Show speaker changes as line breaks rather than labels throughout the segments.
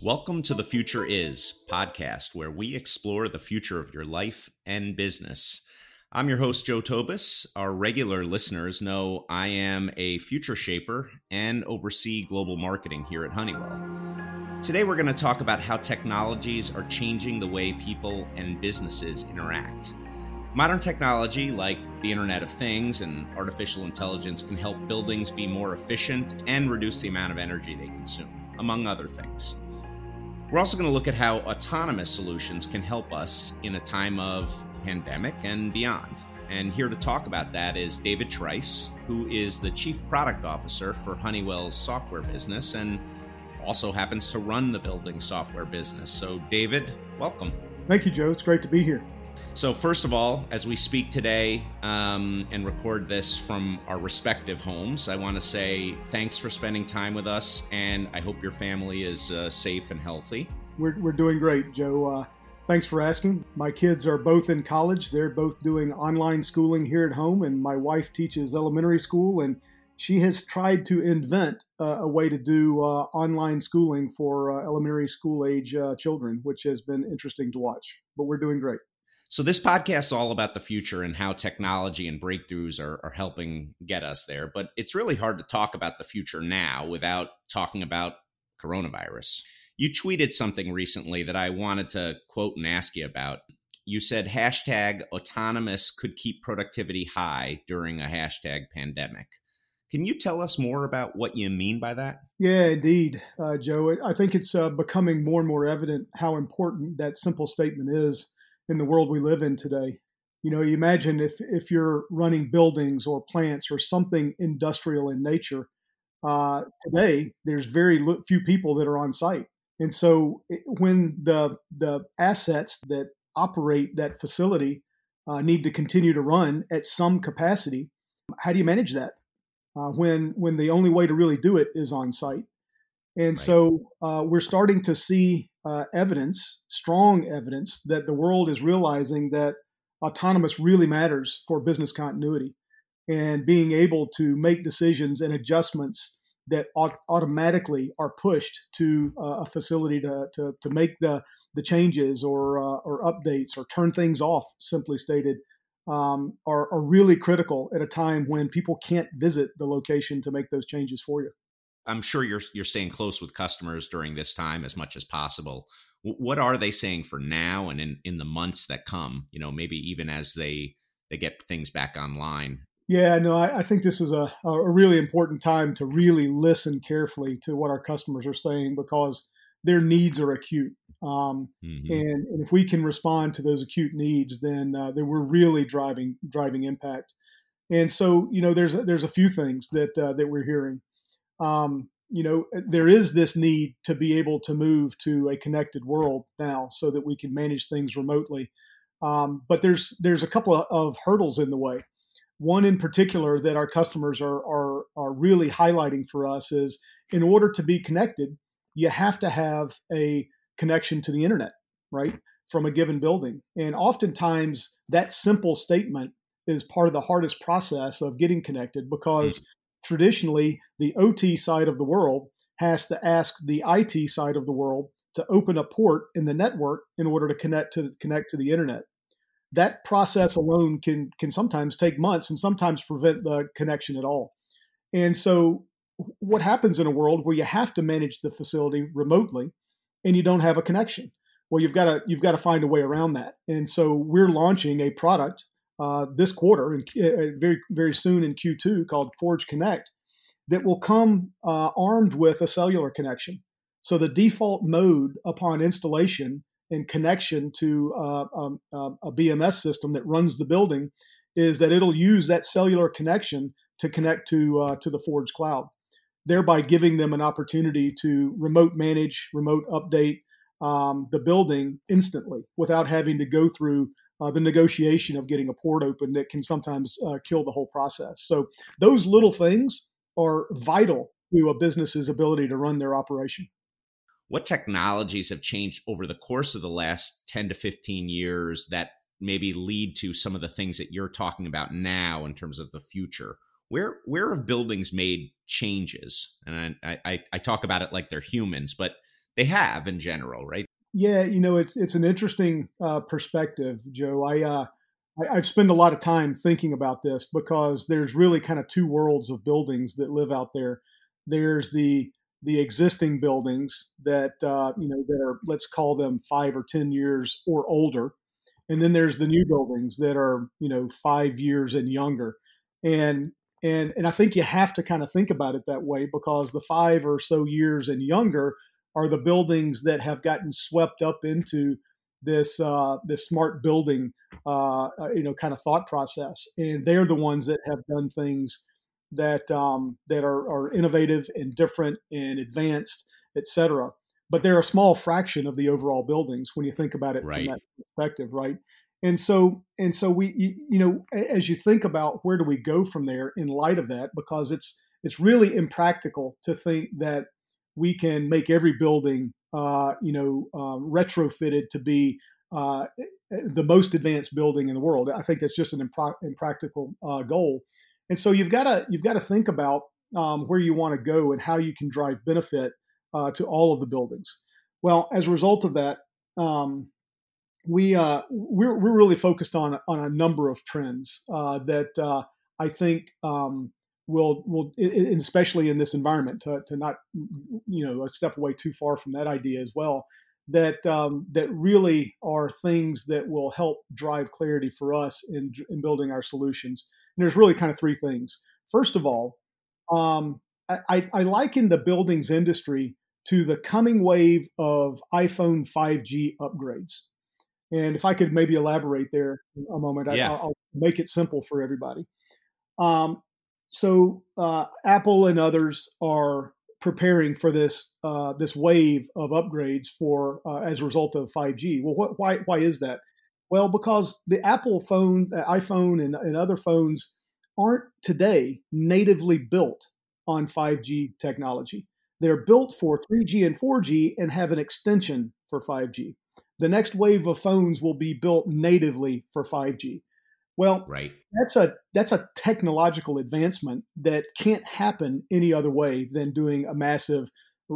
Welcome to the Future Is podcast, where we explore the future of your life and business. I'm your host, Joe Tobis. Our regular listeners know I am a future shaper and oversee global marketing here at Honeywell. Today, we're going to talk about how technologies are changing the way people and businesses interact. Modern technology, like the Internet of Things and artificial intelligence, can help buildings be more efficient and reduce the amount of energy they consume, among other things. We're also going to look at how autonomous solutions can help us in a time of pandemic and beyond. And here to talk about that is David Trice, who is the Chief Product Officer for Honeywell's software business and also happens to run the building software business. So, David, welcome.
Thank you, Joe. It's great to be here.
So, first of all, as we speak today um, and record this from our respective homes, I want to say thanks for spending time with us, and I hope your family is uh, safe and healthy.
We're, we're doing great, Joe. Uh, Thanks for asking. My kids are both in college. They're both doing online schooling here at home, and my wife teaches elementary school, and she has tried to invent uh, a way to do uh, online schooling for uh, elementary school age uh, children, which has been interesting to watch. But we're doing great.
So, this podcast is all about the future and how technology and breakthroughs are, are helping get us there. But it's really hard to talk about the future now without talking about coronavirus. You tweeted something recently that I wanted to quote and ask you about. You said hashtag autonomous could keep productivity high during a hashtag pandemic. Can you tell us more about what you mean by that?
Yeah, indeed, uh, Joe. I think it's uh, becoming more and more evident how important that simple statement is in the world we live in today. You know, you imagine if if you're running buildings or plants or something industrial in nature. Uh, today, there's very few people that are on site. And so when the the assets that operate that facility uh, need to continue to run at some capacity, how do you manage that uh, when when the only way to really do it is on site? And right. so uh, we're starting to see uh, evidence, strong evidence, that the world is realizing that autonomous really matters for business continuity and being able to make decisions and adjustments that automatically are pushed to uh, a facility to, to, to make the, the changes or, uh, or updates or turn things off, simply stated, um, are, are really critical at a time when people can't visit the location to make those changes for you.
I'm sure you're you're staying close with customers during this time as much as possible. What are they saying for now and in, in the months that come? You know, maybe even as they they get things back online.
Yeah, no, I, I, think this is a, a really important time to really listen carefully to what our customers are saying because their needs are acute. Um, mm-hmm. and, and, if we can respond to those acute needs, then uh, then we're really driving driving impact. And so, you know, there's there's a few things that uh, that we're hearing. Um, you know, there is this need to be able to move to a connected world now, so that we can manage things remotely. Um, but there's there's a couple of, of hurdles in the way. One in particular that our customers are, are, are really highlighting for us is in order to be connected, you have to have a connection to the internet, right? From a given building. And oftentimes that simple statement is part of the hardest process of getting connected because mm-hmm. Traditionally the OT side of the world has to ask the IT side of the world to open a port in the network in order to connect to connect to the internet that process alone can can sometimes take months and sometimes prevent the connection at all. And so what happens in a world where you have to manage the facility remotely and you don't have a connection? Well, you've got to you've got to find a way around that. And so we're launching a product uh, this quarter and uh, very very soon in Q2 called Forge Connect that will come uh, armed with a cellular connection. So the default mode upon installation and connection to uh, um, uh, a BMS system that runs the building is that it'll use that cellular connection to connect to uh, to the Forge cloud, thereby giving them an opportunity to remote manage, remote update um, the building instantly without having to go through uh, the negotiation of getting a port open that can sometimes uh, kill the whole process. So those little things are vital to a business's ability to run their operation
what technologies have changed over the course of the last 10 to 15 years that maybe lead to some of the things that you're talking about now in terms of the future where where have buildings made changes. And I, I, I talk about it like they're humans, but they have in general, right?
Yeah, you know, it's it's an interesting uh, perspective, Joe. I, uh, I I've spent a lot of time thinking about this because there's really kind of two worlds of buildings that live out there. There's the the existing buildings that uh, you know that are let's call them five or ten years or older, and then there's the new buildings that are you know five years and younger, and and and I think you have to kind of think about it that way because the five or so years and younger are the buildings that have gotten swept up into this uh, this smart building uh, uh, you know kind of thought process, and they're the ones that have done things that um, that are, are innovative and different and advanced, et cetera. But they're a small fraction of the overall buildings when you think about it right. from that perspective, right? And so and so we you, you know as you think about where do we go from there in light of that because it's it's really impractical to think that we can make every building, uh, you know, um, retrofitted to be uh, the most advanced building in the world. I think that's just an impra- impractical uh, goal. And so you've got to you've got to think about um, where you want to go and how you can drive benefit uh, to all of the buildings. Well, as a result of that, um, we uh, we're, we're really focused on on a number of trends that I think um, will will especially in this environment to, to not you know step away too far from that idea as well that um, that really are things that will help drive clarity for us in in building our solutions. And there's really kind of three things. First of all um, I, I liken the buildings industry to the coming wave of iphone 5g upgrades. And if i could maybe elaborate there a moment yeah. I, will make it simple for everybody. Um, so uh, Apple and others are preparing for this uh, this wave of upgrades for uh, as a result of 5G. Well, what, why why is that? Well, because the Apple phone, the iPhone, and, and other phones aren't today natively built on 5G technology. They're built for 3G and 4G and have an extension for 5G. The next wave of phones will be built natively for 5G. Well,
right.
That's a that's a technological advancement that can't happen any other way than doing a massive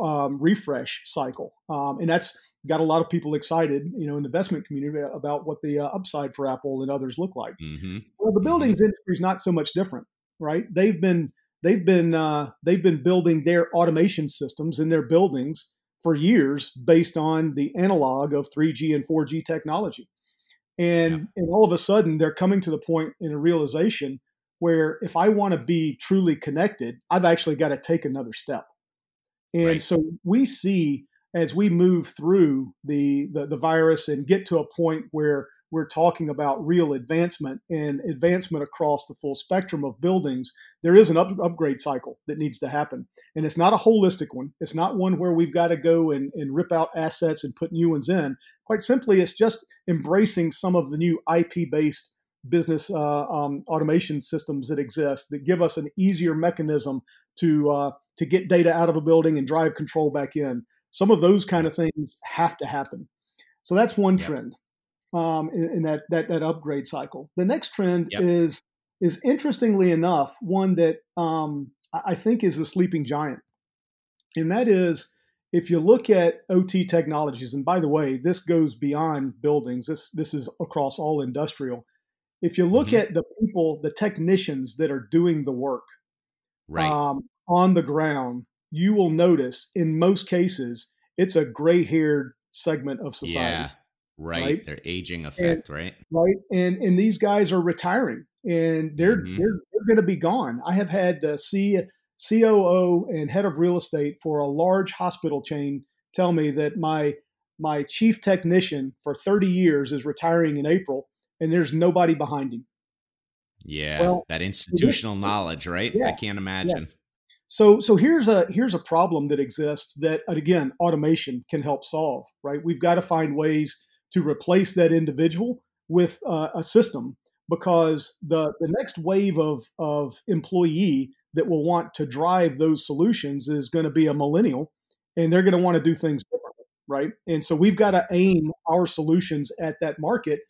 um, refresh cycle, um, and that's got a lot of people excited, you know, in the investment community about what the uh, upside for Apple and others look like. Mm-hmm. Well, the mm-hmm. buildings mm-hmm. industry is not so much different, right? They've been they've been uh, they've been building their automation systems in their buildings for years based on the analog of 3G and 4G technology. And, yeah. and all of a sudden, they're coming to the point in a realization where if I want to be truly connected, I've actually got to take another step. And right. so we see as we move through the, the, the virus and get to a point where we're talking about real advancement and advancement across the full spectrum of buildings, there is an up, upgrade cycle that needs to happen. And it's not a holistic one. It's not one where we've got to go and, and rip out assets and put new ones in. Quite simply, it's just embracing some of the new IP based business uh, um, automation systems that exist that give us an easier mechanism to uh, to get data out of a building and drive control back in. Some of those kind of things have to happen. So that's one yep. trend um, in, in, that, that that upgrade cycle. The next trend yep. is is interestingly enough one that um, I think is a sleeping giant, and that is if you look at OT technologies. And by the way, this goes beyond buildings. This this is across all industrial. If you look mm-hmm. at the people, the technicians that are doing the work
right. um,
on the ground, you will notice in most cases it's a gray-haired segment of society. Yeah
Right. right? Their aging effect,
and,
right?
Right. And and these guys are retiring and they're mm-hmm. they're, they're going to be gone. I have had the C, COO and head of real estate for a large hospital chain tell me that my my chief technician for 30 years is retiring in April and there's nobody behind him.
Yeah, well, that institutional knowledge, right? Yeah, I can't imagine. Yeah.
So so here's a here's a problem that exists that again automation can help solve, right? We've got to find ways to replace that individual with uh, a system because the, the next wave of, of employee that will want to drive those solutions is going to be a millennial and they're going to want to do things differently right? And so we've got to aim our solutions at that market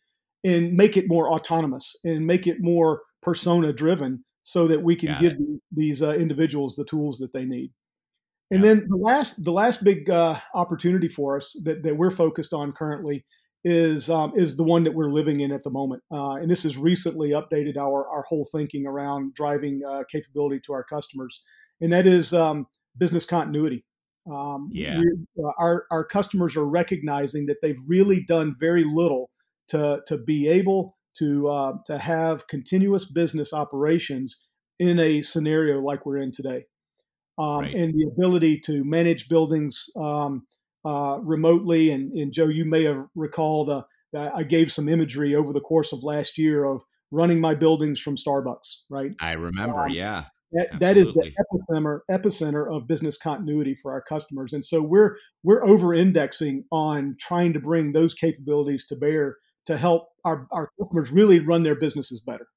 and make it more autonomous and make it more persona driven so that we can Got give these, these uh, individuals the tools that they need. And then the last the last big uh, opportunity for us that, that we're focused on currently is um, is the one that we're living in at the moment. Uh, and this has recently updated our our whole thinking around driving uh, capability to our customers, and that is um, business continuity. Um,
yeah,
uh, our our customers are recognizing that they've really done very little to to be able to uh, to have continuous business operations in a scenario like we're in today um, right. and the ability to manage buildings um, uh, remotely. And, and, Joe, you may have recalled the I gave some imagery over the course of last year of running my buildings from Starbucks. Right.
I remember. Um, yeah.
That, that is the epicenter epicenter of business continuity for our customers, and so we're we're over indexing on trying to bring those capabilities to bear to help our, our customers really run their businesses better.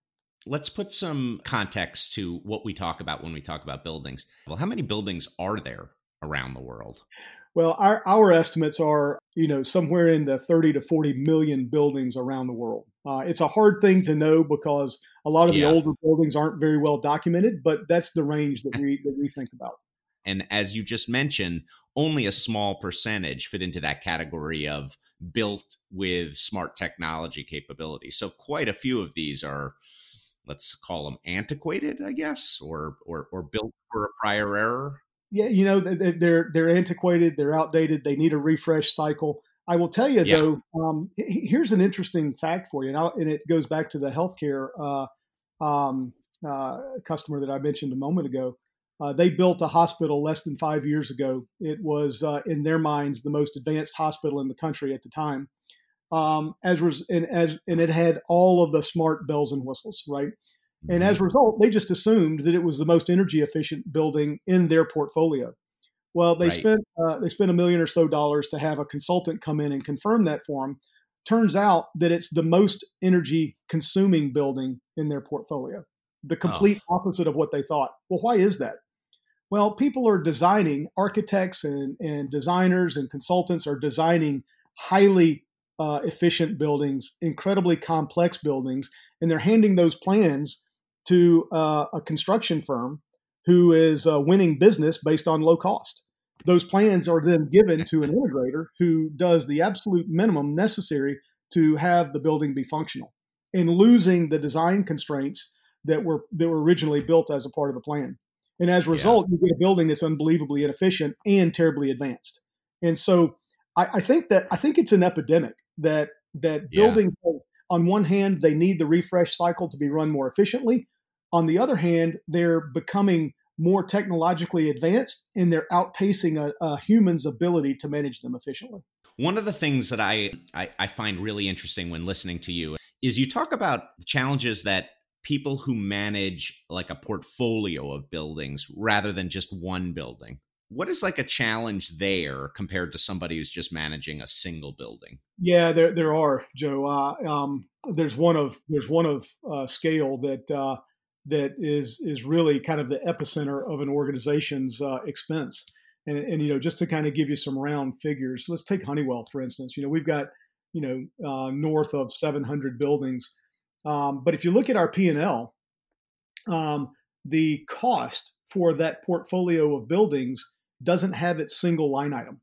Let's put some context to what we talk about when we talk about buildings. Well, how many buildings are there around the world?
Well, our, our estimates are, you know, somewhere in the 30 to 40 million buildings around the world. Uh, it's a hard thing to know because a lot of yeah. the older buildings aren't very well documented, but that's the range that we that we think about.
And as you just mentioned, only a small percentage fit into that category of built with smart technology capability. So quite a few of these are let's call them antiquated, I guess, or or or built for a prior error.
Yeah, you know they're they're antiquated, they're outdated, they need a refresh cycle. I will tell you yeah. though, um, here's an interesting fact for you, and, and, it goes back to the healthcare uh, um, uh, customer that I mentioned a moment ago. Uh, they built a hospital less than five years ago. It was, uh, in their minds, the most advanced hospital in the country at the time um, as was and as and it had all of the smart bells and whistles, right? And as a mm-hmm. result, they just assumed that it was the most energy efficient building in their portfolio. Well, they right. spent uh, they spent a million or so dollars to have a consultant come in and confirm that for them. Turns out that it's the most energy consuming building in their portfolio. The complete oh. opposite of what they thought. Well, why is that? Well, people are designing, architects and, and designers and consultants are designing highly uh, efficient buildings, incredibly complex buildings, and they're handing those plans to uh, a construction firm who is uh, winning business based on low cost. Those plans are then given to an integrator who does the absolute minimum necessary to have the building be functional and losing the design constraints that were that were originally built as a part of the plan. And as a result, yeah. you get a building that's unbelievably inefficient and terribly advanced. And so I, I think that I think it's an epidemic that that yeah. buildings on one hand they need the refresh cycle to be run more efficiently on the other hand they're becoming more technologically advanced and they're outpacing a, a human's ability to manage them efficiently.
One of the things that I, I, I find really interesting when listening to you is you talk about challenges that people who manage like a portfolio of buildings rather than just one building. What is like a challenge there compared to somebody who's just managing a single building?
Yeah there, there are joe. Uh, um, there's one of there's one of uh, scale that uh, that is is really kind of the epicenter of an organization's uh, expense and, and you know just to kind of give you some round figures let's take honeywell for instance you know we've got you know uh, north of 700 buildings um, but if you look at our p&l um, the cost for that portfolio of buildings doesn't have its single line item,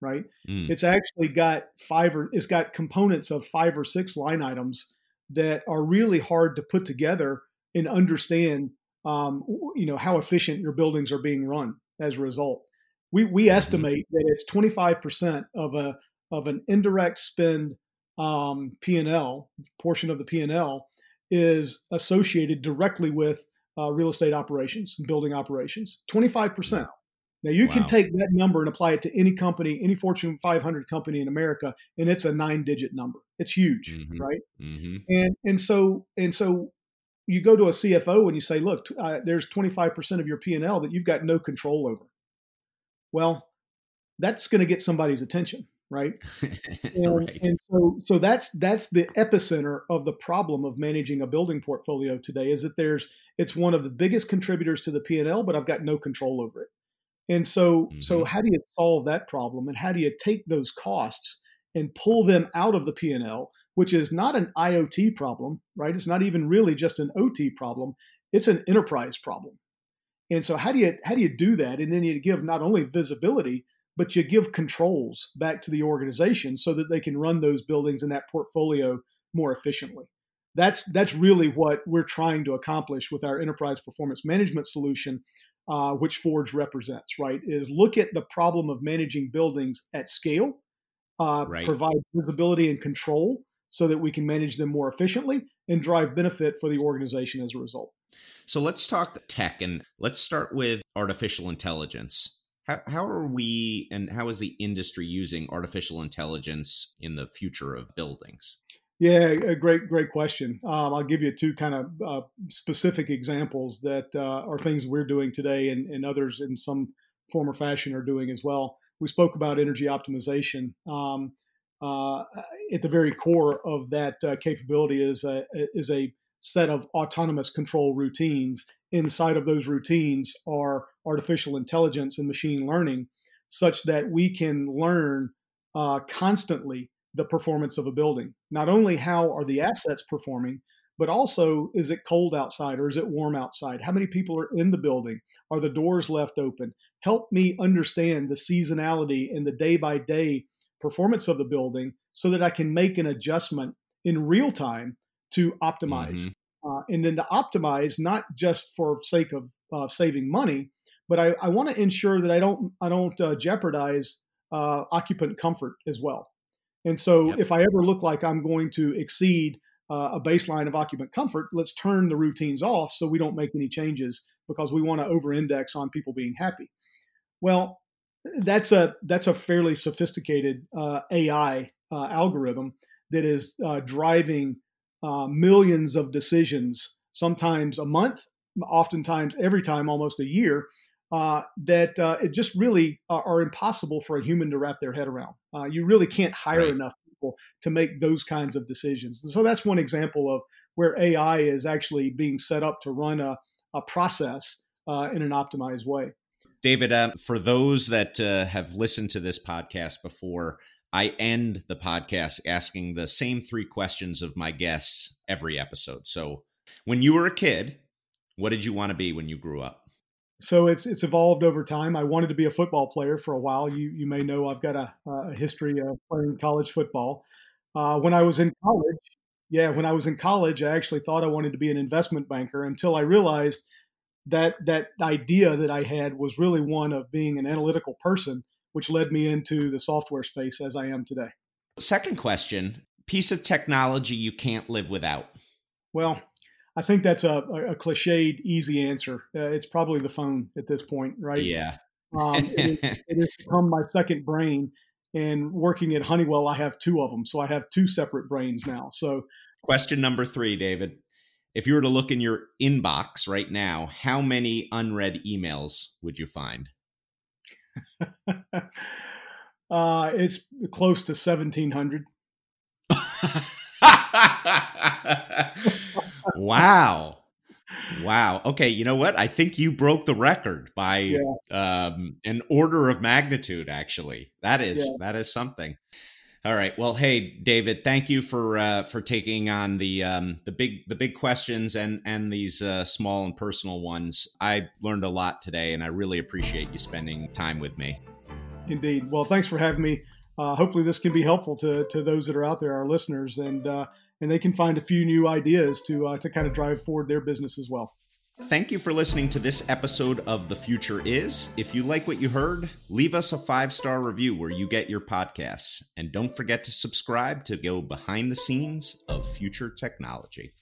right? Mm. It's actually got five or it's got components of five or six line items that are really hard to put together and understand, um, you know, how efficient your buildings are being run as a result. We we mm-hmm. estimate that it's 25% of a of an indirect spend um, P&L portion of the P&L is associated directly with uh, real estate operations, and building operations. 25%. Now you wow. can take that number and apply it to any company, any Fortune 500 company in America, and it's a nine-digit number. It's huge, mm-hmm. right? Mm-hmm. And and so and so you go to a CFO and you say, look, uh, there's 25% of your P&L that you've got no control over. Well, that's going to get somebody's attention, right? And, right. and so so that's that's the epicenter of the problem of managing a building portfolio today is that there's it's one of the biggest contributors to the P&L, but I've got no control over it. And so, mm-hmm. so how do you solve that problem, and how do you take those costs and pull them out of the P&L, which is not an IoT problem, right? It's not even really just an OT problem. it's an enterprise problem. And so how do you how do you do that? And then you give not only visibility, but you give controls back to the organization so that they can run those buildings and that portfolio more efficiently. That's that's really what we're trying to accomplish with our enterprise performance management solution, uh, which Forge represents. Right, is look at the problem of managing buildings at scale, uh, right. provide visibility and control so that we can manage them more efficiently and drive benefit for the organization as a result.
So let's talk tech and let's start with artificial intelligence. How, how are we and how is the industry using artificial intelligence in the future of buildings?
Yeah, a great, great question. Um, I'll give you two kind of uh, specific examples that uh, are things we're doing today and, and, others in some form or fashion are doing as well. We spoke about energy optimization. Um, at the very core of that uh, capability is a, is a set of autonomous control routines. Inside of those routines are artificial intelligence and machine learning, such that we can learn uh, constantly the performance of a building. Not only how are the assets performing, but also is it cold outside or is it warm outside? How many people are in the building? Are the doors left open? Help me understand the seasonality and the day by day performance of the building so that I can make an adjustment in real time to optimize. Mm-hmm. Uh, and then to optimize, not just for sake of uh, saving money, but I, I want to ensure that I don't I don't uh, jeopardize uh, occupant comfort as well. And so, yep. if I ever look like I'm going to exceed uh, a baseline of occupant comfort, let's turn the routines off so we don't make any changes because we want to over-index on people being happy. Well, that's a that's a fairly sophisticated uh, AI uh, algorithm that is uh, driving uh, millions of decisions, sometimes a month, oftentimes every time, almost a year, uh, that uh, it just really are, are, impossible for a human to wrap their head around. Uh, you really can't hire right. enough people to make those kinds of decisions. And so that's one example of where AI is actually being set up to run a, a process uh, in an optimized way.
David, uh, for those that uh, have listened to this podcast before, I end the podcast asking the same three questions of my guests every episode. So, when you were a kid, what did you want to be when you grew up?
so it's it's evolved over time. I wanted to be a football player for a while. You you may know I've got a, a history of playing college football. Uh, when I was in college, yeah, when I was in college, I actually thought I wanted to be an investment banker until I realized that that idea that I had was really one of being an analytical person, which led me into the software space as I am today.
Second question: piece of technology you can't live without.
Well, I think that's a, a cliched, easy answer. Uh, it's probably the phone at this point, right?
Yeah.
um, it, is, it has become my second brain. And working at Honeywell, I have two of them. So I have two separate brains now. So,
question number three, David. If you were to look in your inbox right now, how many unread emails would you find?
uh, it's close to 1,700.
wow. Wow. Okay. You know what? I think you broke the record by yeah. um, an order of magnitude. Actually, that is yeah. that is something. All right. Well, hey, David, thank you for uh, for taking on the um, the big the big questions and and these uh, small and personal ones. I learned a lot today, and I really appreciate you spending time with me.
Indeed. Well, thanks for having me. Uh, hopefully, this can be helpful to to those that are out there, our listeners, and uh, and they can find a few new ideas to uh, to kind of drive forward their business as well.
Thank you for listening to this episode of The Future Is. If you like what you heard, leave us a five star review where you get your podcasts. And don't forget to subscribe to go behind the scenes of future technology.